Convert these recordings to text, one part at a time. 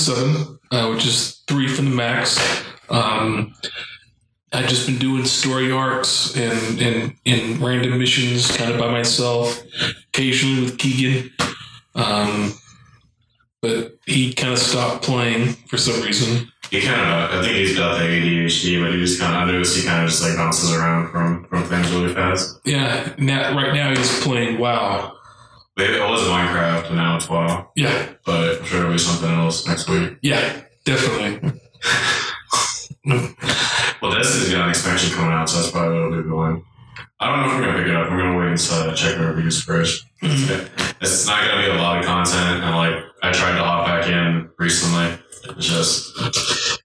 seven, uh, which is three from the max. Um, I've just been doing story arcs and and in random missions, kind of by myself, occasionally with Keegan. Um, but he kind of stopped playing for some reason. He kind of, I think he's got the ADHD, but he just kind of, I noticed he kind of just like bounces around from, from things really fast. Yeah, now right now he's playing WoW. But it was Minecraft, and now it's WoW. Yeah, But I'm sure there'll be something else next week. yeah, definitely. Well, Destiny's got an expansion coming out, so that's probably what I'll be going. I don't know if we're gonna pick it up. We're gonna wait and uh, check the reviews first. It's not gonna be a lot of content, and like I tried to hop back in recently. It's just,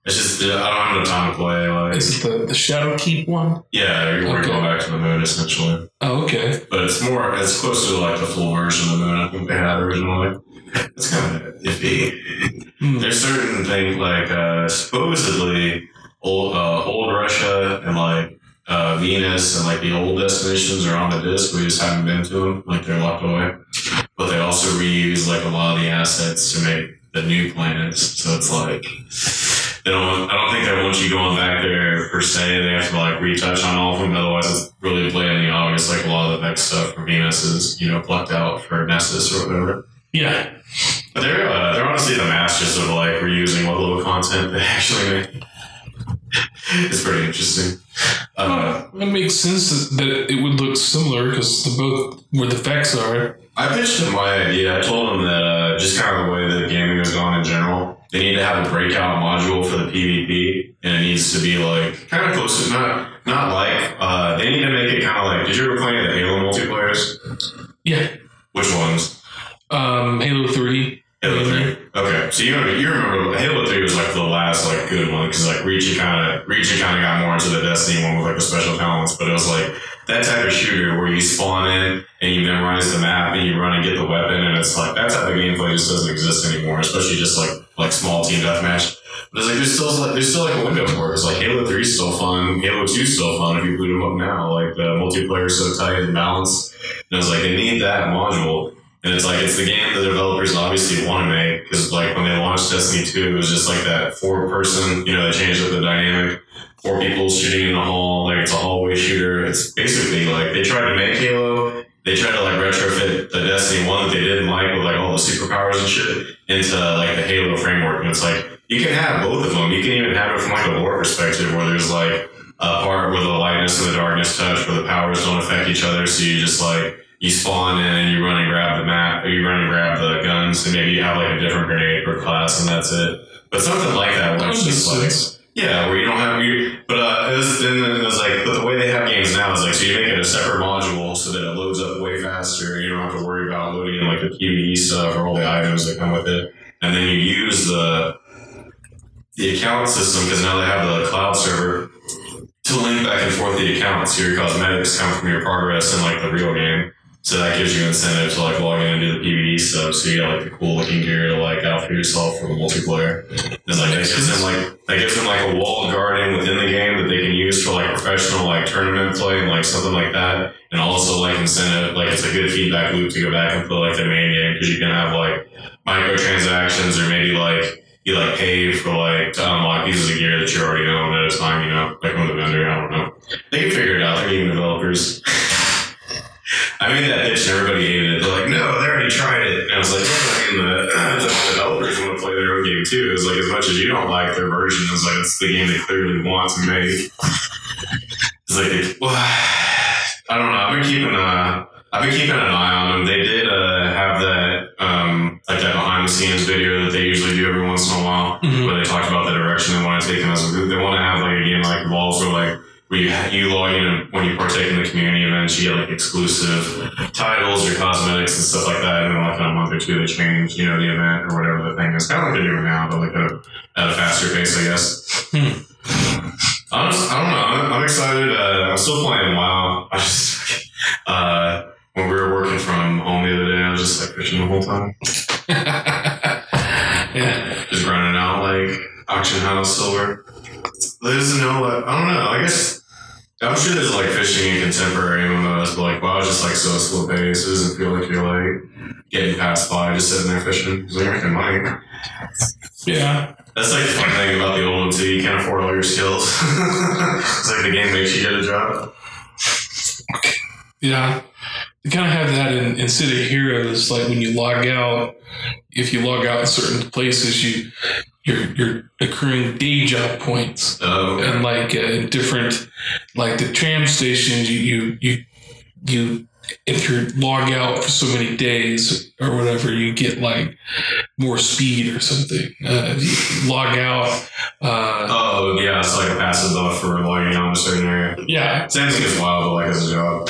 it's just I don't have enough time to play. Like, Is it the, the Shadowkeep one? yeah, we're Okay. going back to the moon essentially, Oh, okay. but it's more, it's closer to like the full version of the moon I think they had originally. It's kind of iffy. Hmm. There's certain things like uh, supposedly old uh, old Russia and like uh, Venus and like the old destinations are on the disk. We just haven't been to them. Like they're locked away. But they also reuse like a lot of the assets to make the new planets. So it's like they don't. I don't think they want you going back there per se. They have to like retouch on all of them. Otherwise, it's really blatantly obvious. Like a lot of the next stuff from Venus is you know plucked out for Nessus or whatever. Yeah. But they're uh, they're honestly the masters of like reusing what little content they actually make. It's pretty interesting. Uh, Well, it makes sense that, that it would look similar because the both where the facts are. I pitched him my idea. I told him that uh, just kind of the way that gaming has gone in general, they need to have a breakout module for the PvP, and it needs to be like kind of close to not not like uh, they need to make it kind of like. Did you ever play the Halo multiplayers? Yeah. Which ones? Um, Halo Three. Halo Three. Okay, so you remember, you remember Halo Three was like the last like good one because like Reach kind of Reach kind of got more into the Destiny one with like the special talents, but it was like that type of shooter where you spawn in and you memorize the map and you run and get the weapon, and it's like that type of gameplay just doesn't exist anymore, especially just like like small team deathmatch. But it's like there's still like there's still like a window for it. It's like Halo Three is still fun, Halo Two is still fun if you boot them up now. Like the multiplayer is so tight and balanced, and it's like they need that module. And it's like it's the game the developers obviously want to make because like when they launched Destiny 2, it was just like that four person, you know, they changed up the dynamic. Four people shooting in the hall, like it's a hallway shooter. It's basically like they tried to make Halo, they tried to like retrofit the Destiny one that they didn't like with like all the superpowers and shit into like the Halo framework. And it's like you can have both of them. You can even have it from like a lore perspective where there's like a part where the lightness and the darkness touch where the powers don't affect each other. So you just like you spawn in and you run and grab the map, or you run and grab the guns, and maybe you have like a different grenade per class, and that's it. But something like that, That where would it's make just like, sense. yeah, where you don't have you. But uh, it was, then it was like, but the way they have games now is like, so you make it a separate module so that it loads up way faster. You don't have to worry about loading in like the PVE stuff or all the items that come with it, and then you use the the account system because now they have the cloud server to link back and forth the accounts. Your cosmetics come from your progress in like the real game. So that gives you incentive to like log in and do the PvE stuff. So you get like the cool looking gear to like outfit yourself for the multiplayer. And like that gives them like that gives them like a walled garden within the game that they can use for like professional like tournament play and like something like that. And also like incentive like it's a good feedback loop to go back and play like the main game because you can have like microtransactions or maybe like you like pay for like to unlock pieces of gear that you already own at a time, you know, like from the vendor. I don't know. They can figure it out. They're game developers. I made that pitch and everybody hated it. They're like, no, they already tried it. And I was like, well, the, the developers want to play their own game too. It's like, as much as you don't like their version, it's like, it's the game they clearly want to make. It's like, well, I don't know. I've been keeping, uh, I've been keeping an eye on them. They did, uh, have that, um, like that behind the scenes video that they usually do every once in a while Mhm. where they talk about the direction they want to take them as a group. They want to have like a game like Evolve where like where you, you log in and when you partake in the community events, you get like exclusive titles or cosmetics and stuff like that. And then like in a month or two, they change, you know, the event or whatever the thing is. Kind of like they're doing now, but like at a, at a faster pace, I guess. Hmm. I'm just, I don't know. I'm, I'm excited. Uh, I'm still playing WoW. I just, uh, when we were working from home the other day, I was just like fishing the whole time. yeah. just running out like auction house silver. There's no, I don't know. I guess I'm sure there's like fishing in contemporary MMOs, but like WoW is just like so slow paced. It doesn't feel like you're like getting passed by just sitting there fishing you're making money. Yeah. That's like the fun thing about the old one too. You can't afford all your skills. it's like the game makes you get a job. Yeah. You kind of have that in, in City of Heroes, like when you log out, if you log out in certain places, you you're you're accruing day job points. Oh, okay. and like uh, different like the tram stations you you you you if you log out for so many days or whatever you get like more speed or something uh, if you log out uh, Oh yeah, it's like a passive buff for logging out in a certain area. yeah Same thing as wild, but like as a job.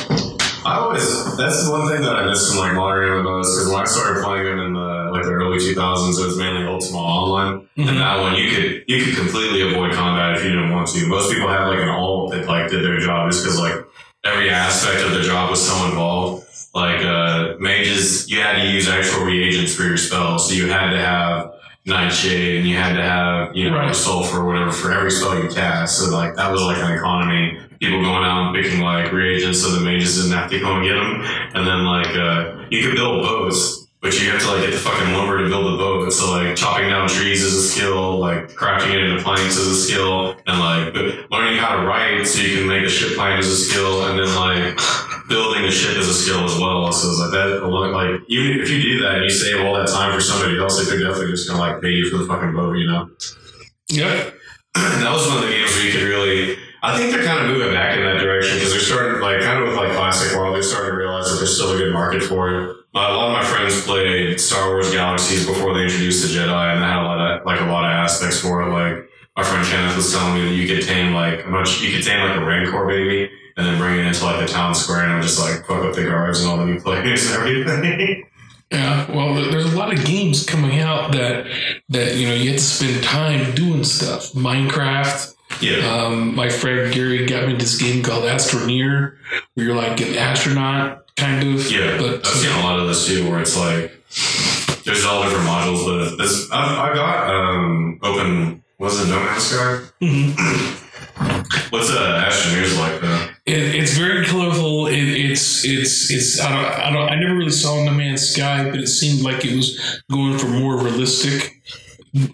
I always that's the one thing that I miss from like modern MMOs because when I started playing them in the like the early 2000s, it was mainly Ultima Online, and Mhm. that one you could you could completely avoid combat if you didn't want to. Most people had like an alt that like did their job just because like every aspect of their job was so involved. Like uh, mages, you had to use actual reagents for your spells, so you had to have Nightshade and you had to have you know Right. sulfur or whatever for every spell you cast. So like that was like an economy. People going out and picking like reagents so the mages didn't have to go and get them. And then like uh, you could build boats, but you have to like get the fucking lumber to build the boat. So like chopping down trees is a skill, like crafting it into planks is a skill, and like learning how to write so you can make a ship plan is a skill, and then like building a ship is a skill as well. So it's like that. Like even if you do that and you save all that time for somebody else, they could definitely just gonna like pay you for the fucking boat, you know. yep that was one of the games where you could really. I think they're kind of moving back in that direction because they're starting, like, kind of with like Classic World, they're starting to realize that there's still a good market for it. Uh, a lot of my friends played Star Wars Galaxies before they introduced the Jedi, and they had a lot of like a lot of aspects for it. Like my friend Kenneth was telling me that you could tame like a bunch, you could tame like a Rancor baby, and then bring it into like the town square and I just like fuck up the guards and all the new players and everything. yeah well there's a lot of games coming out that that you know you have to spend time doing stuff minecraft yeah. Um, my friend Gary got me this game called Astroneer, where you're like an astronaut, kind of. Yeah, but I've seen a lot of this too, where it's like there's all different modules, but this I, I got um open was it No Man's Sky? Mhm. What's uh Astroneers like though? It, it's very colorful. It, it's it's it's I don't I don't I never really saw No Man's Sky, but it seemed like it was going for more realistic,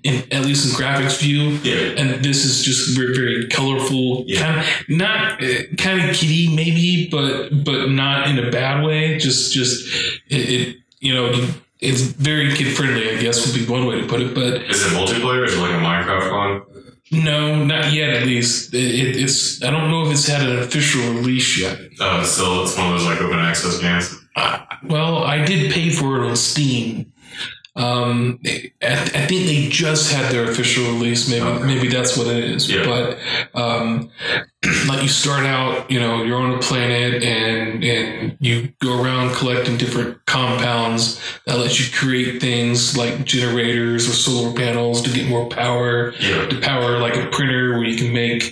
in, at least in graphics view. Yeah, And this is just very, very colorful, Yeah. kind of not uh, kind of kiddie maybe, but but not in a bad way. Just just it, it you know you, it's very kid friendly. I guess would be one way to put it. But is it multiplayer? Is it like a Minecraft one? No, not yet. At least it, it, it's. I don't know if it's had an official release yet. Oh, still it's one of those like open access games. Uh, well, I did pay for it on Steam. Um, I, I think they just had their official release. Maybe Okay. maybe that's what it is. Yeah. But um, like you start out, you know, you're on a planet and and you go around collecting different compounds that let you create things like generators or solar panels to get more power Yeah, to power like a printer where you can make,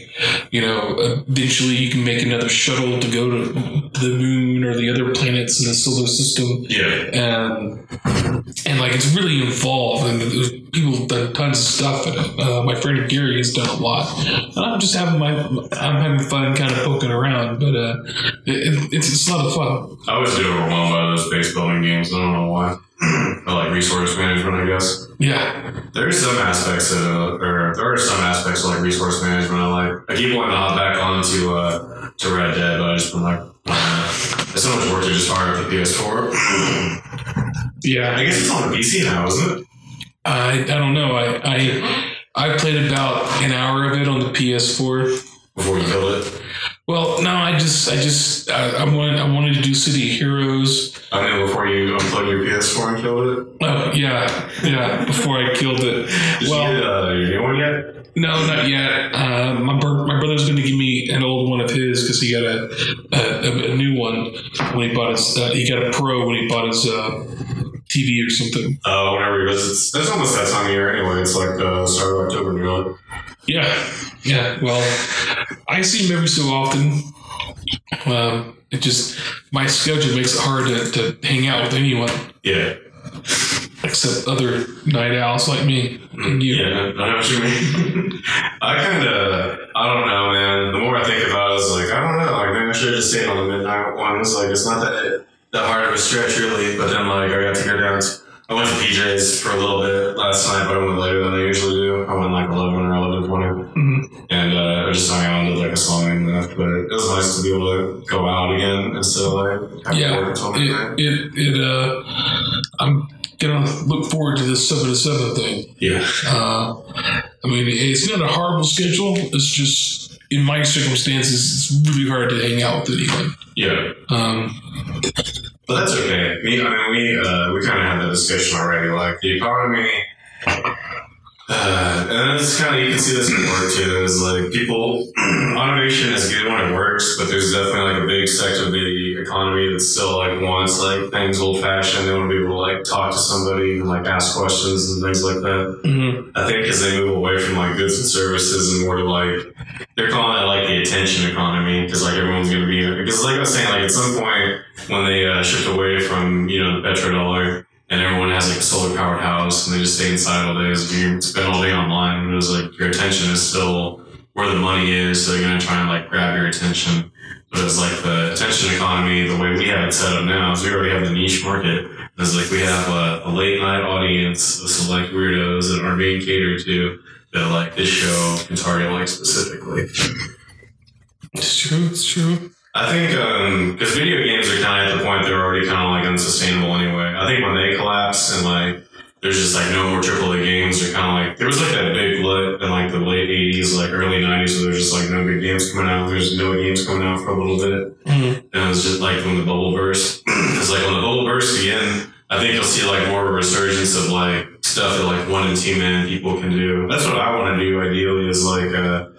you know, eventually you can make another shuttle to go to the moon or the other planets in the solar system. yeah, And, and like it's really involved and people have done tons of stuff and. Uh, my friend Gary has done a lot. And I'm just having my, I'm having fun kind of poking around, but uh, it, it's, it's a lot of fun. I was overwhelmed by those base games. I don't know why. or like resource management, I guess. Yeah. There's some aspects of, or there are some aspects of like resource management. I like. I keep wanting to hop back onto uh, to Red Dead, but I just been like, it's so much work to just fire up the PS4. Yeah. I guess it's on the PC now, isn't it? I, I don't know. I, I I played about an hour of it on the PS4. Before you killed it. Well, no, I just I just I, I wanted I wanted to do City of Heroes. I mean, before you unplugged your PS4 and killed it. Oh yeah, yeah. Before I killed it. Did Well, you get uh, your new one yet? no, not yet. Uh, my bro- my brother's going to give me an old one of his because he got a, a a new one when he bought his. Uh, he got a Pro when he bought his uh, TV or something. Uh, whenever he visits. It's almost that time of year anyway. It's like uh, start of October, really. Yeah, yeah. Well, I see him every so often. Um, it just my schedule makes it hard to, to hang out with anyone. Yeah. except other night owls like me and you. Yeah, I know what you mean. I kind of, I don't know, man. The more I think about it, it's like, I don't know. Like, maybe I should have just stayed on the midnight ones. Like, it's not that that hard of a stretch, really. But then, like, I got to go down. To, I went to PJ's for a little bit last night, but I went later than I usually do. I went like 11 or 11:20, Mhm. and uh, I just hung out and did like a song and enough. But it was nice to be able to go out again instead of like having to Yeah, work until midnight. it, it, it, uh, I'm gonna look forward to this seven to seven thing. Yeah. Uh, I mean, it's not a horrible schedule. It's just in my circumstances, it's really hard to hang out with anyone. Yeah. Um, But that's okay. Me, I mean, we uh, we kind of had that discussion already. Like the economy, uh, and it's kind of you can see this in work too. Is like people automation is good when it works, but there's definitely like a big sector of the economy that still like wants like things old fashioned. They want to be able to like talk to somebody and like ask questions and things like that. mhm. I think as they move away from like goods and services and more to like they're calling it like the attention economy because like everyone's gonna be because like I was saying like at some point when they uh, shift away from you know the petrodollar and everyone has like a solar powered house and they just stay inside all day as you spend all day online it was like your attention is still where the money is so they're gonna try and like grab your attention but it's like the attention economy the way we have it set up now is we already have the niche market it's like we have a, a late night audience of select weirdos that are being catered to that like this show can target like specifically. It's true. It's true. I think because video games are kind of at the point they're already kind of like unsustainable anyway. I think when they collapse and like there's just like no more AAA games, they're kind of like there was like that big glut in like the late '80s, like early '90s, where there's just like no big games coming out. There's no games coming out for a little bit. Mhm. And it was just like when the bubble burst. It's like when the bubble burst again, I think you'll see like more of a resurgence of like stuff that like one and two man people can do. That's what I want to do ideally is like uh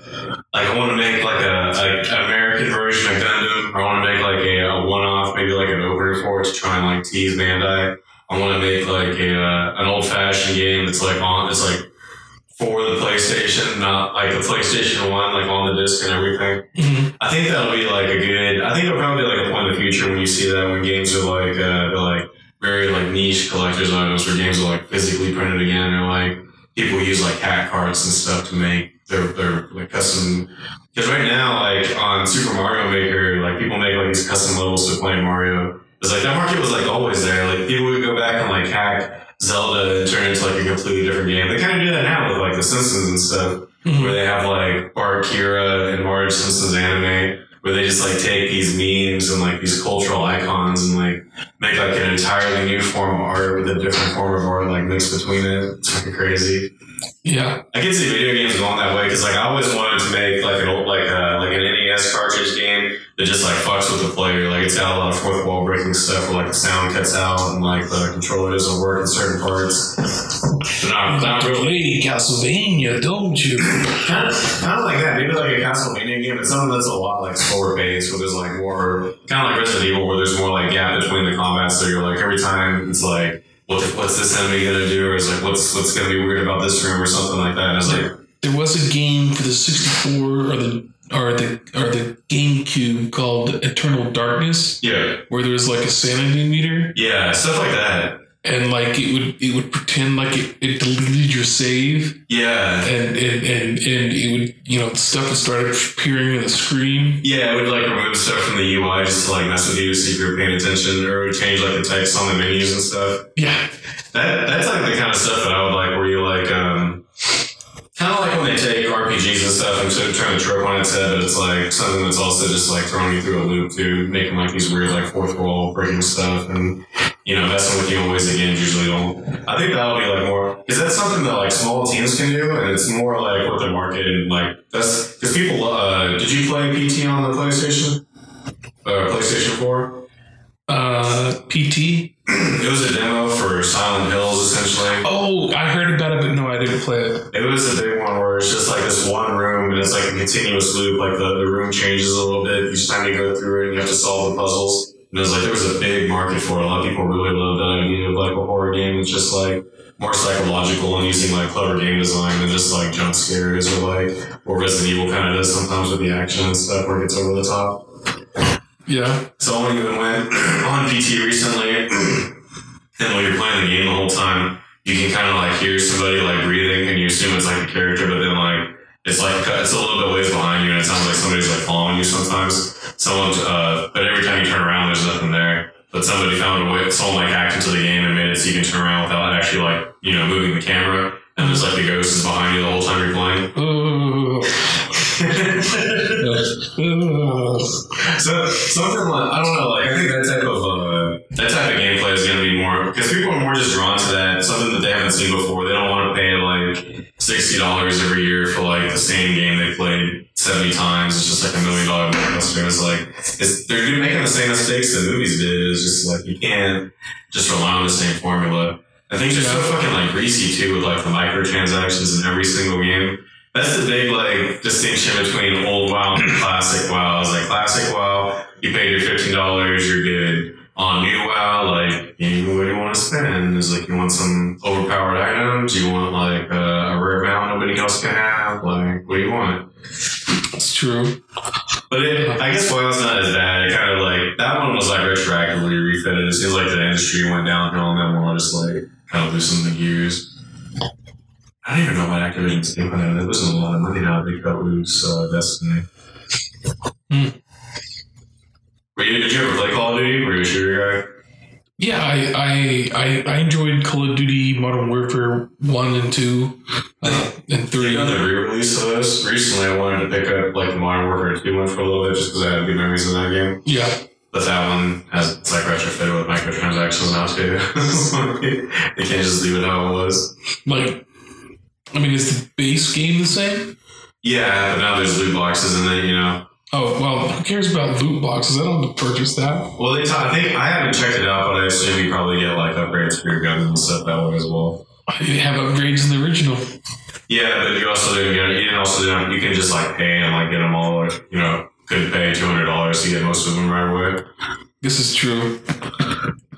like I want to make like a, a American version of Gundam. I want to make like a, a one off, maybe like an opener for it to try and like tease Bandai. I want to make like a uh, an old fashioned game that's like on it's like for the PlayStation, not like the PlayStation One, like on the disc and everything. Mhm. I think that'll be like a good. I think it'll probably be like a point in the future when you see that when games are like uh, they're like very like niche collectors items where games are like physically printed again or like people use like hack cards and stuff to make their their like custom. Because right now, like on Super Mario Maker, like people make like these custom levels to play Mario. It's like that market was like always there. Like people would go back and like hack Zelda and turn it into like a completely different game. They kind of do that now with like The Simpsons and stuff Mhm. where they have like Bart Kira and Marge Simpson's anime, where they just like take these memes and like these cultural icons and like make like an entirely new form of art with a different form of art like mixed between it. It's fucking crazy. Yeah. I can see video games going that way because like I always wanted to make like an old like uh, like an NES cartridge game that just like fucks with the player. Like it's got a lot of fourth wall breaking stuff where like the sound cuts out and like the controller doesn't work in certain parts. Not, not really. Castlevania, don't you? Kind of, kind of like that. Maybe like a Castlevania game, but something that's a lot like slower paced, where there's like more, kind of like Resident Evil, where there's more like gap between the combat. So you're like every time it's like, what, what's this enemy gonna do, or is like what's what's gonna be weird about this room, or something like that. And it's like, There was a game for the 64 or the or the or the GameCube called Eternal Darkness, yeah, where there was like a sanity meter, yeah, stuff like that. And like it would it would pretend like it, it deleted your save, Yeah, and and, and and it would you know stuff would start appearing on the screen. yeah, it would like remove stuff from the UI just to like mess with you, see if you're paying attention, or it would change like the text on the menus and stuff. Yeah, That that's like the kind of stuff that I would like, where you like, um, kind of like when they take RPGs and stuff and sort of turn the trope on its head, but it's like something that's also just like throwing you through a loop too, making like these weird like fourth wall breaking stuff and you know messing with you in ways usually don't. I think that'll be like more. Is that something that like small teams can do, and it's more like what the market and like that's because people. Uh, did you play PT on the PlayStation? Uh, PlayStation Four. uh, PT. It was a demo for Silent Hills, essentially. Oh, I heard about it, but no, I didn't play it. It was a big one where it's just like this one room and it's like a continuous loop. Like the, the room changes a little bit each time you go through it and you have to solve the puzzles. And it was like there was a big market for it. A lot of people really love that idea of like a horror game that's just like more psychological and using like clever game design than just like jump scares or like what Resident Evil kind of does sometimes with the action and stuff where it gets over the top. Yeah. So I even went on PT recently, and when you're playing the game the whole time, you can kind of like hear somebody like breathing, and you assume it's like a character, but then like it's like it's a little bit ways behind you, and it sounds like somebody's like following you sometimes. Someone, uh, but every time you turn around, there's nothing there. But somebody found a way, someone like hacked into the game and made it so you can turn around without actually like you know moving the camera, and there's like the ghost is behind you the whole time you're playing. So something like I don't know, like I think that type of uh, that type of gameplay is going to be more because people are more just drawn to that something that they haven't seen before. They don't want to pay like sixty dollars every year for like the same game they played seventy times. It's just like a million dollar blockbuster. It's like it's, they're doing- making the same mistakes the movies did. It's just like you can't just rely on the same formula. And things are so fucking like greasy too with like the microtransactions in every single game. That's the big like distinction between old WoW and classic WoW. It's like classic WoW, you paid your fifteen dollars, you're good. On new WoW, like you, what do you want to spend? Is like you want some overpowered items? You want like uh, a rare mount nobody else can have? Like what do you want? It's true. But it, I guess WoW's not as bad. It kind of like that one was like retroactively refitted. It seems like the industry went downhill and then we'll just like kind of loosen the gears. I don't even know what Activision's take on it. They're losing a lot of money now. They got lose uh, Destiny. Hmm. Were you, did you ever play Call of Duty? Were you a shooter guy? Yeah, I, I I I enjoyed Call of Duty Modern Warfare one and two uh, and They three. done the re-release of this recently. I wanted to pick up like the Modern Warfare 2 one for a little bit just because I had good memories of that game. Yeah, But that one has it's like retrofitted with microtransactions now too. you can't just leave it how it was. like I mean, is the base game the same? Yeah, but now there's loot boxes in it, you know. Oh well, who cares about loot boxes? I don't have to purchase that. Well, they I think I haven't checked it out, but I assume you probably get like upgrades for your guns and stuff that way as well. You have upgrades in the original. Yeah, but you also didn't get you didn't also didn't, you can just like pay and like get them all. Like, you know, couldn't pay two hundred dollars to get most of them right away. This is true.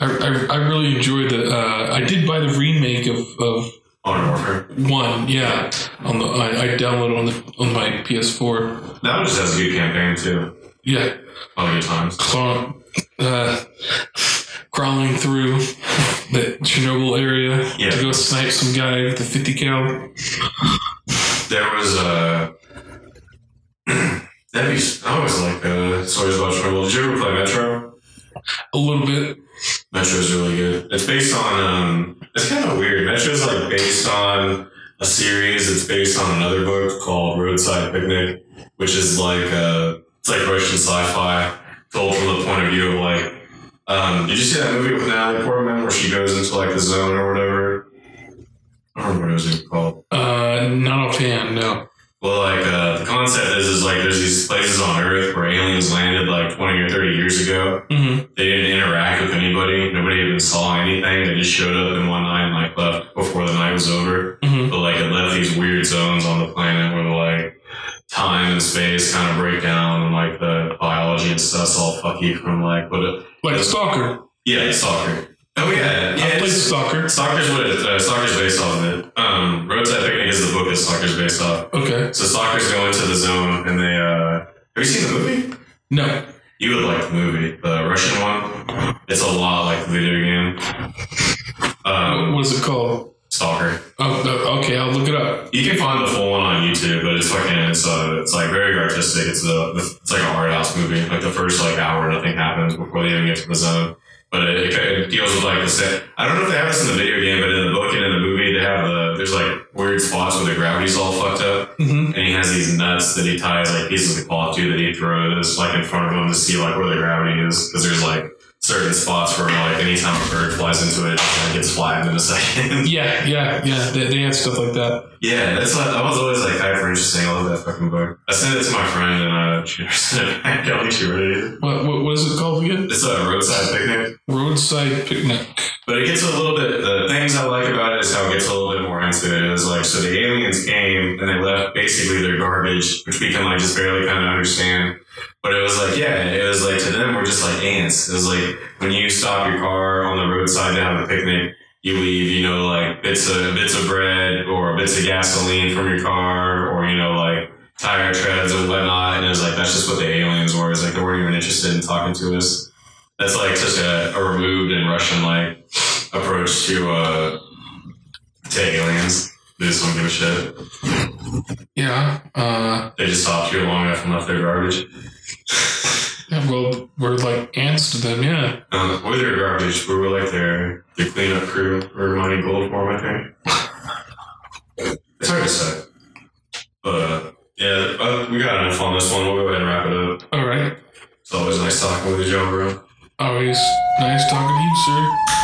I, I, I really enjoyed the. Uh, I did buy the remake of, of Modern Warfare. one. Yeah, on the I, I downloaded on the on my PS4. That one just has a good campaign too. Yeah, All good times. claw, uh, crawling through the Chernobyl area Yeah. to go snipe some guy with a 50 cal. There was uh That'd be. I always like uh, stories about Chernobyl. Did you ever play Metro? A little bit. Metro's really good. It's based on. Um, it's kind of weird. Metro's like based on a series. It's based on another book called Roadside Picnic, which is like uh, it's like Russian sci-fi told from the point of view of like. Um, did you see that movie with Natalie Portman where she goes into like the zone or whatever? I don't remember what it was even called. Uh, not offhand, no. Well, like uh, the concept is, is like there's these places on Earth where aliens landed like 20 or 30 years ago. Mm-hmm. They didn't interact with anybody. Nobody even saw anything. They just showed up in one night and like left before the night was over. hmm But like it left these weird zones on the planet where the like time and space kind of break down and like the biology and stuff's all fucky from like what it, Like Stalker. yeah stalker. Oh yeah, yeah. I played Stalker. Stalker's what it, uh, Stalker's based off of it. Um, Roadside Picnic is the book that Stalker's based off. Okay. So stalkers go into the zone and they uh have you seen the movie? No. You would like the movie. The Russian one. It's a lot like the video game. Um what is it called? Stalker. Oh, okay. I'll look it up. You can find the full one on YouTube, but it's fucking it's uh it's like very artistic. It's a it's like an art house movie. Like the first like hour nothing happens before they even get to the zone. But it, it deals with like the set. I don't know if they have this in the video game, but in the book and in the movie, they have the there's like weird spots where the gravity's all fucked up. hmm and he has these nuts that he ties like pieces of cloth to that he throws like in front of him to see like where the gravity is because there's like certain spots where like anytime a bird flies into it, it gets flattened in a second. Yeah, yeah, yeah. They, they had stuff like that. yeah, that's what that was always like hyper interesting. I love that fucking book. I sent it to my friend and uh, she never sent it back. I don't think she read it. What, what, what is it called again? It's a roadside picnic. Roadside Picnic. But it gets a little bit. The things I like about it is how it gets a little bit more into it. Was like so the aliens came and they left basically their garbage, which we can like just barely kind of understand. But it was like yeah, it was like to them we're just like ants. It was like when you stop your car on the roadside to have a picnic, you leave you know like bits of bits of bread or bits of gasoline from your car or you know like tire treads and whatnot. And it was like that's just what the aliens were. It's like they weren't even interested in talking to us. That's like such a, a removed and Russian like approach to uh to aliens. They just don't give a shit. Yeah. Uh, They just stopped here long enough and left their garbage. yeah, well, we're like ants to them. Yeah. Um, with their garbage, we were like their their cleanup crew or Monty Goldform, I think. It's hard to say. But uh, yeah, uh, we got enough on this one. We'll go ahead and wrap it up. All right. It's always nice talking with you, Joe, bro. Always nice talking to you, sir.